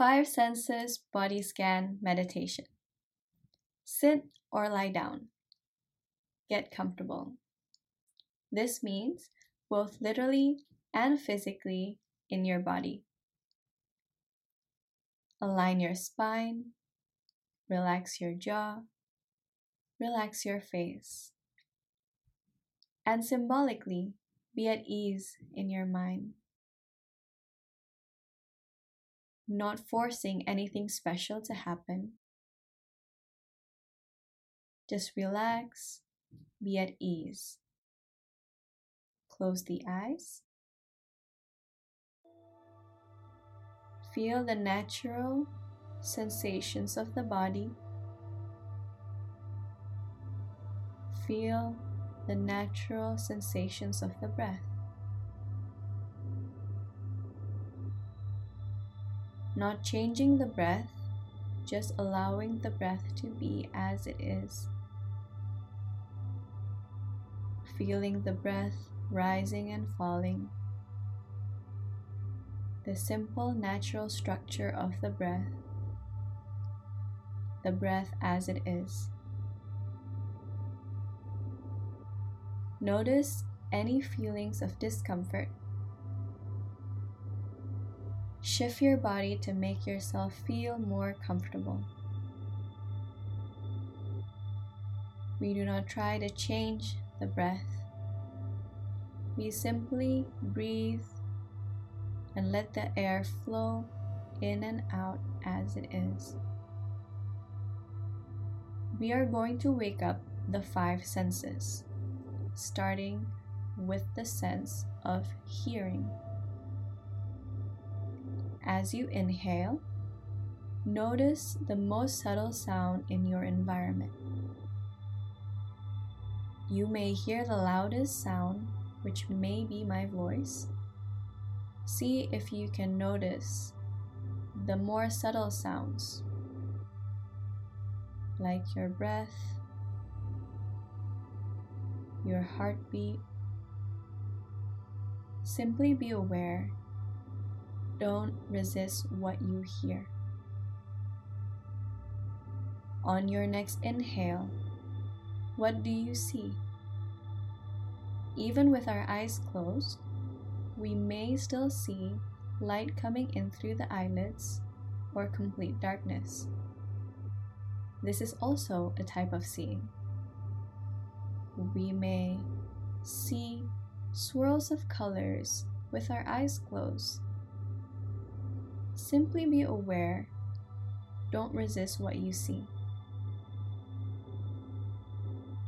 Five senses body scan meditation. Sit or lie down. Get comfortable. This means both literally and physically in your body. Align your spine, relax your jaw, relax your face, and symbolically be at ease in your mind. Not forcing anything special to happen. Just relax, be at ease. Close the eyes. Feel the natural sensations of the body. Feel the natural sensations of the breath. Not changing the breath, just allowing the breath to be as it is. Feeling the breath rising and falling. The simple natural structure of the breath. The breath as it is. Notice any feelings of discomfort Shift your body to make yourself feel more comfortable. We do not try to change the breath. We simply breathe and let the air flow in and out as it is. We are going to wake up the five senses, starting with the sense of hearing. As you inhale, notice the most subtle sound in your environment. You may hear the loudest sound, which may be my voice. See if you can notice the more subtle sounds, like your breath, your heartbeat. Simply be aware don't resist what you hear. On your next inhale, what do you see? Even with our eyes closed, we may still see light coming in through the eyelids or complete darkness. This is also a type of seeing. We may see swirls of colors with our eyes closed Simply be aware. Don't resist what you see.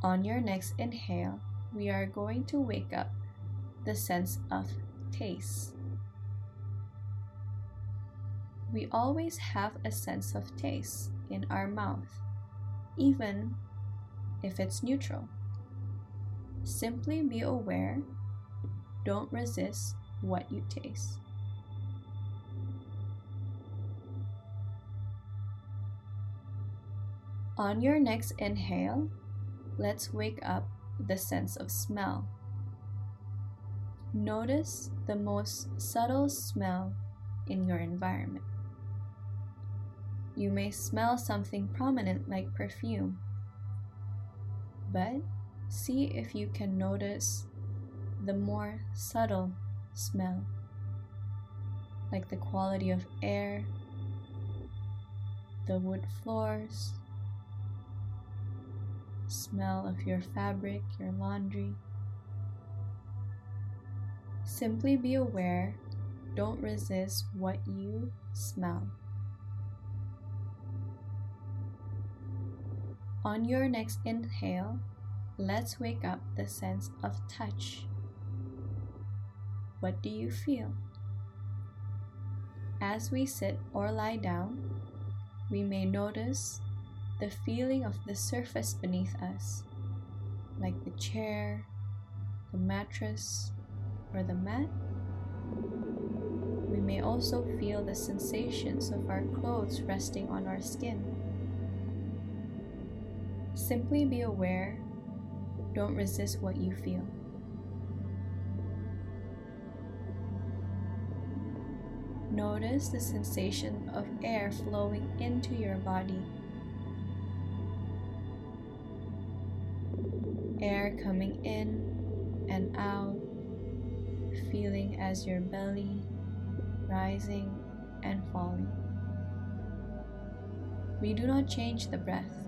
On your next inhale, we are going to wake up the sense of taste. We always have a sense of taste in our mouth, even if it's neutral. Simply be aware, don't resist what you taste. On your next inhale, let's wake up the sense of smell. Notice the most subtle smell in your environment. You may smell something prominent like perfume, but see if you can notice the more subtle smell, like the quality of air, the wood floors, smell of your fabric, your laundry. Simply be aware, don't resist what you smell. On your next inhale, let's wake up the sense of touch. What do you feel? As we sit or lie down, we may notice the feeling of the surface beneath us, like the chair, the mattress, or the mat. We may also feel the sensations of our clothes resting on our skin. Simply be aware, don't resist what you feel. Notice the sensation of air flowing into your body. Air coming in and out, feeling as your belly rising and falling. We do not change the breath.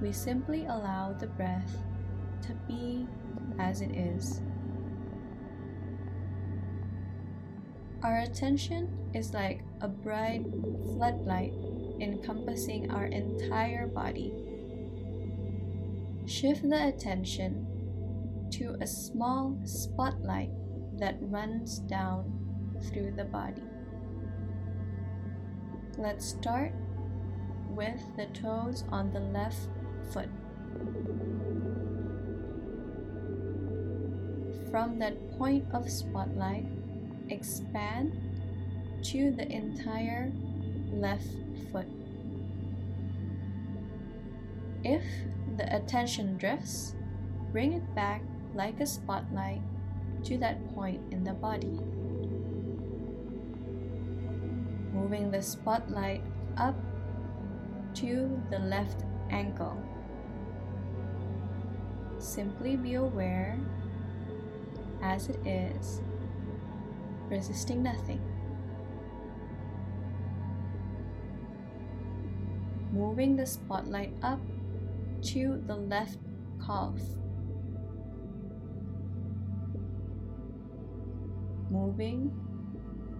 We simply allow the breath to be as it is. Our attention is like a bright floodlight encompassing our entire body. Shift the attention to a small spotlight that runs down through the body. Let's start with the toes on the left foot. From that point of spotlight, expand to the entire left foot. If the attention drifts, bring it back like a spotlight to that point in the body. Moving the spotlight up to the left ankle. Simply be aware as it is resisting nothing. Moving the spotlight up to the left calf. Moving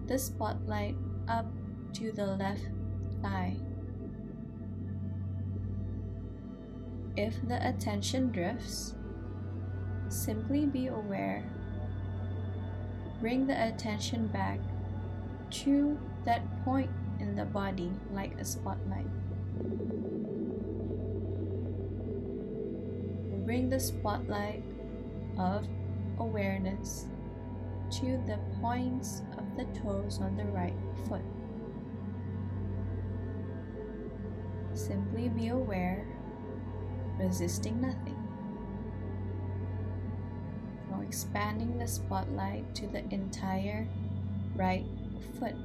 the spotlight up to the left thigh. If the attention drifts, simply be aware Bring the attention back to that point in the body like a spotlight. Bring the spotlight of awareness to the points of the toes on the right foot. Simply be aware, resisting nothing Now, expanding the spotlight to the entire right foot.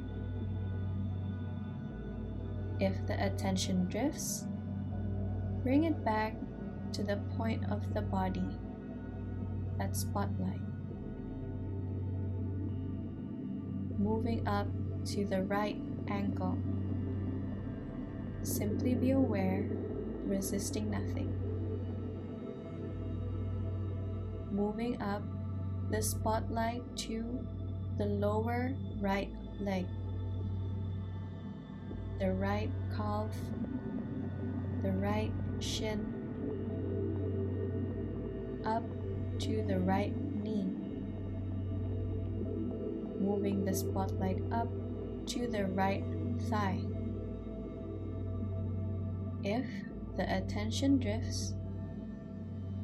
If the attention drifts, bring it back to the point of the body, that spotlight. Moving up to the right ankle. Simply be aware, resisting nothing. Moving up the spotlight to the lower right leg, the right calf, the right shin, up to the right knee, moving the spotlight up to the right thigh. If the attention drifts,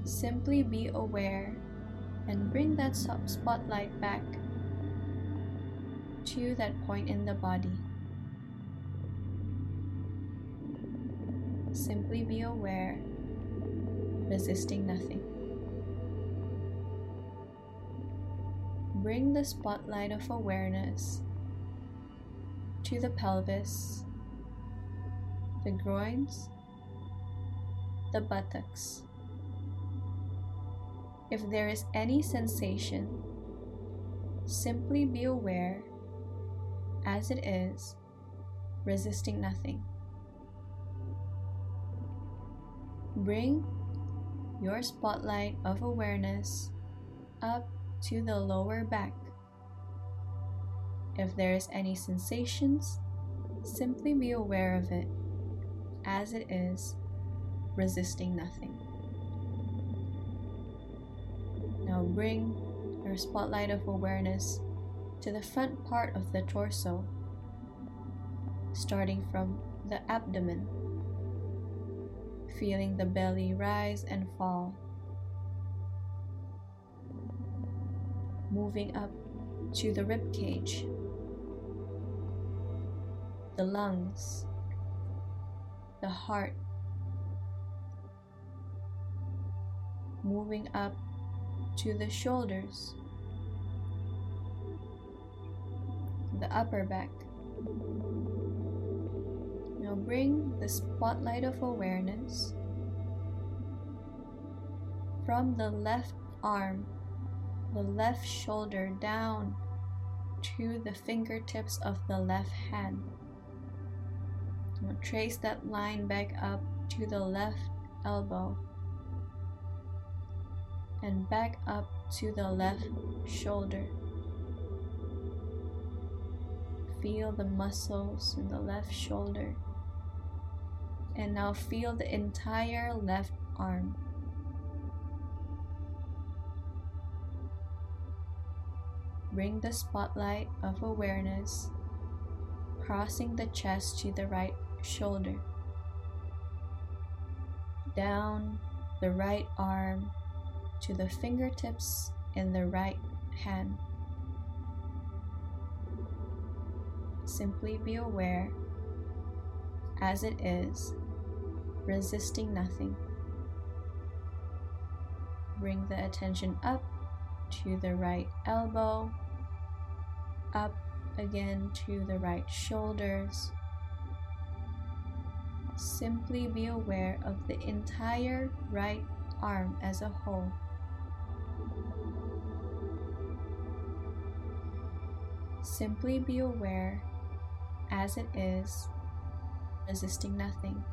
simply be aware and bring that spotlight back to that point in the body. Simply be aware, resisting nothing. Bring the spotlight of awareness to the pelvis, the groins, the buttocks if there is any sensation, simply be aware as it is, resisting nothing. Bring your spotlight of awareness up to the lower back. If there is any sensations, simply be aware of it as it is, resisting nothing. Now bring your spotlight of awareness to the front part of the torso, starting from the abdomen, feeling the belly rise and fall, moving up to the rib cage, the lungs, the heart, moving up to the shoulders, the upper back. Now bring the spotlight of awareness from the left arm, the left shoulder down to the fingertips of the left hand. Trace that line back up to the left elbow and back up to the left shoulder. Feel the muscles in the left shoulder. And now feel the entire left arm. Bring the spotlight of awareness crossing the chest to the right shoulder. Down the right arm to the fingertips in the right hand. Simply be aware as it is, resisting nothing. Bring the attention up to the right elbow, up again to the right shoulders. Simply be aware of the entire right arm as a whole. Simply be aware as it is, resisting nothing.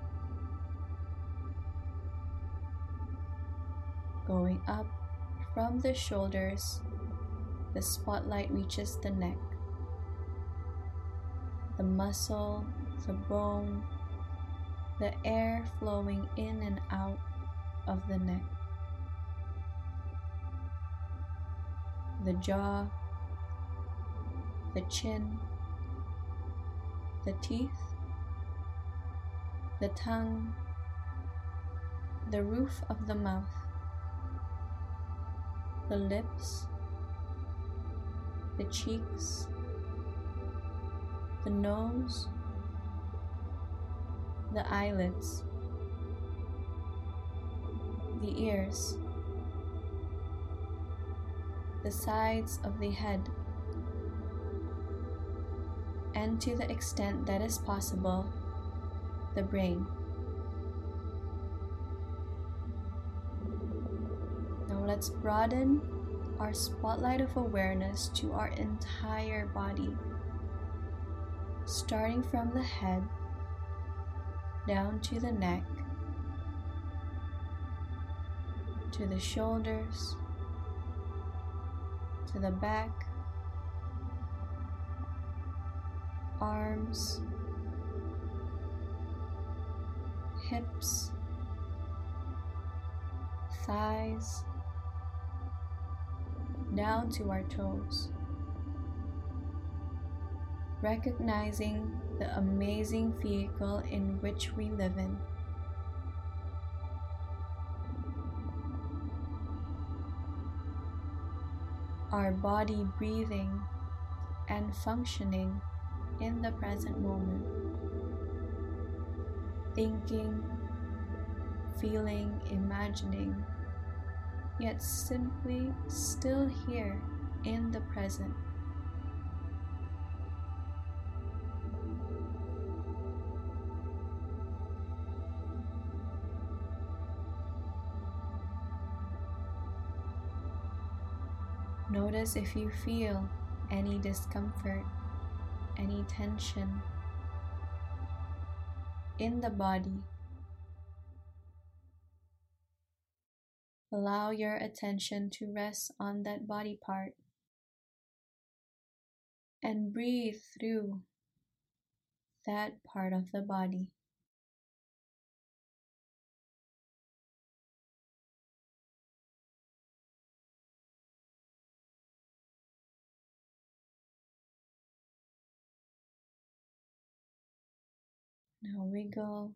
Going up from the shoulders, the spotlight reaches the neck. The muscle, the bone, the air flowing in and out of the neck. The jaw, the chin, the teeth, the tongue, the roof of the mouth, the lips, the cheeks, the nose, the eyelids, the ears, the sides of the head, and to the extent that is possible, the brain. Now let's broaden our spotlight of awareness to our entire body, starting from the head down to the neck, to the shoulders, to the back, arms, hips, thighs, down to our toes. Recognizing the amazing vehicle in which we live in. Our body breathing and functioning in the present moment. Thinking, feeling, imagining, yet simply still here in the present. Notice if you feel any discomfort any tension in the body. Allow your attention to rest on that body part and breathe through that part of the body. Now wiggle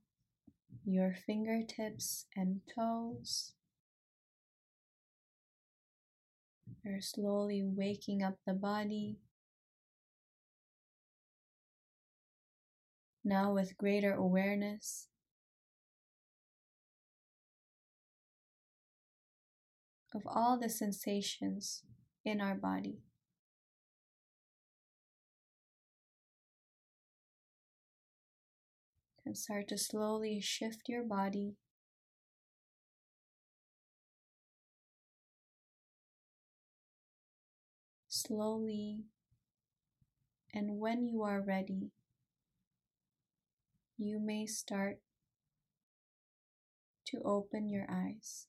your fingertips and toes. You're slowly waking up the body. Now, with greater awareness, of all the sensations in our body. And start to slowly shift your body. Slowly, and when you are ready, you may start to open your eyes.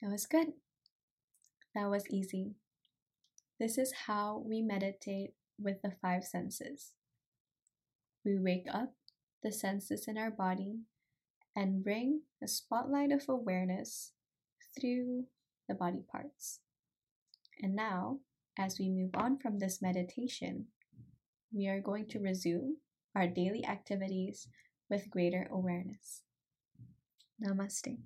That was good. That was easy. This is how we meditate with the five senses. We wake up the senses in our body and bring a spotlight of awareness through the body parts. And now, as we move on from this meditation, we are going to resume our daily activities with greater awareness. Namaste.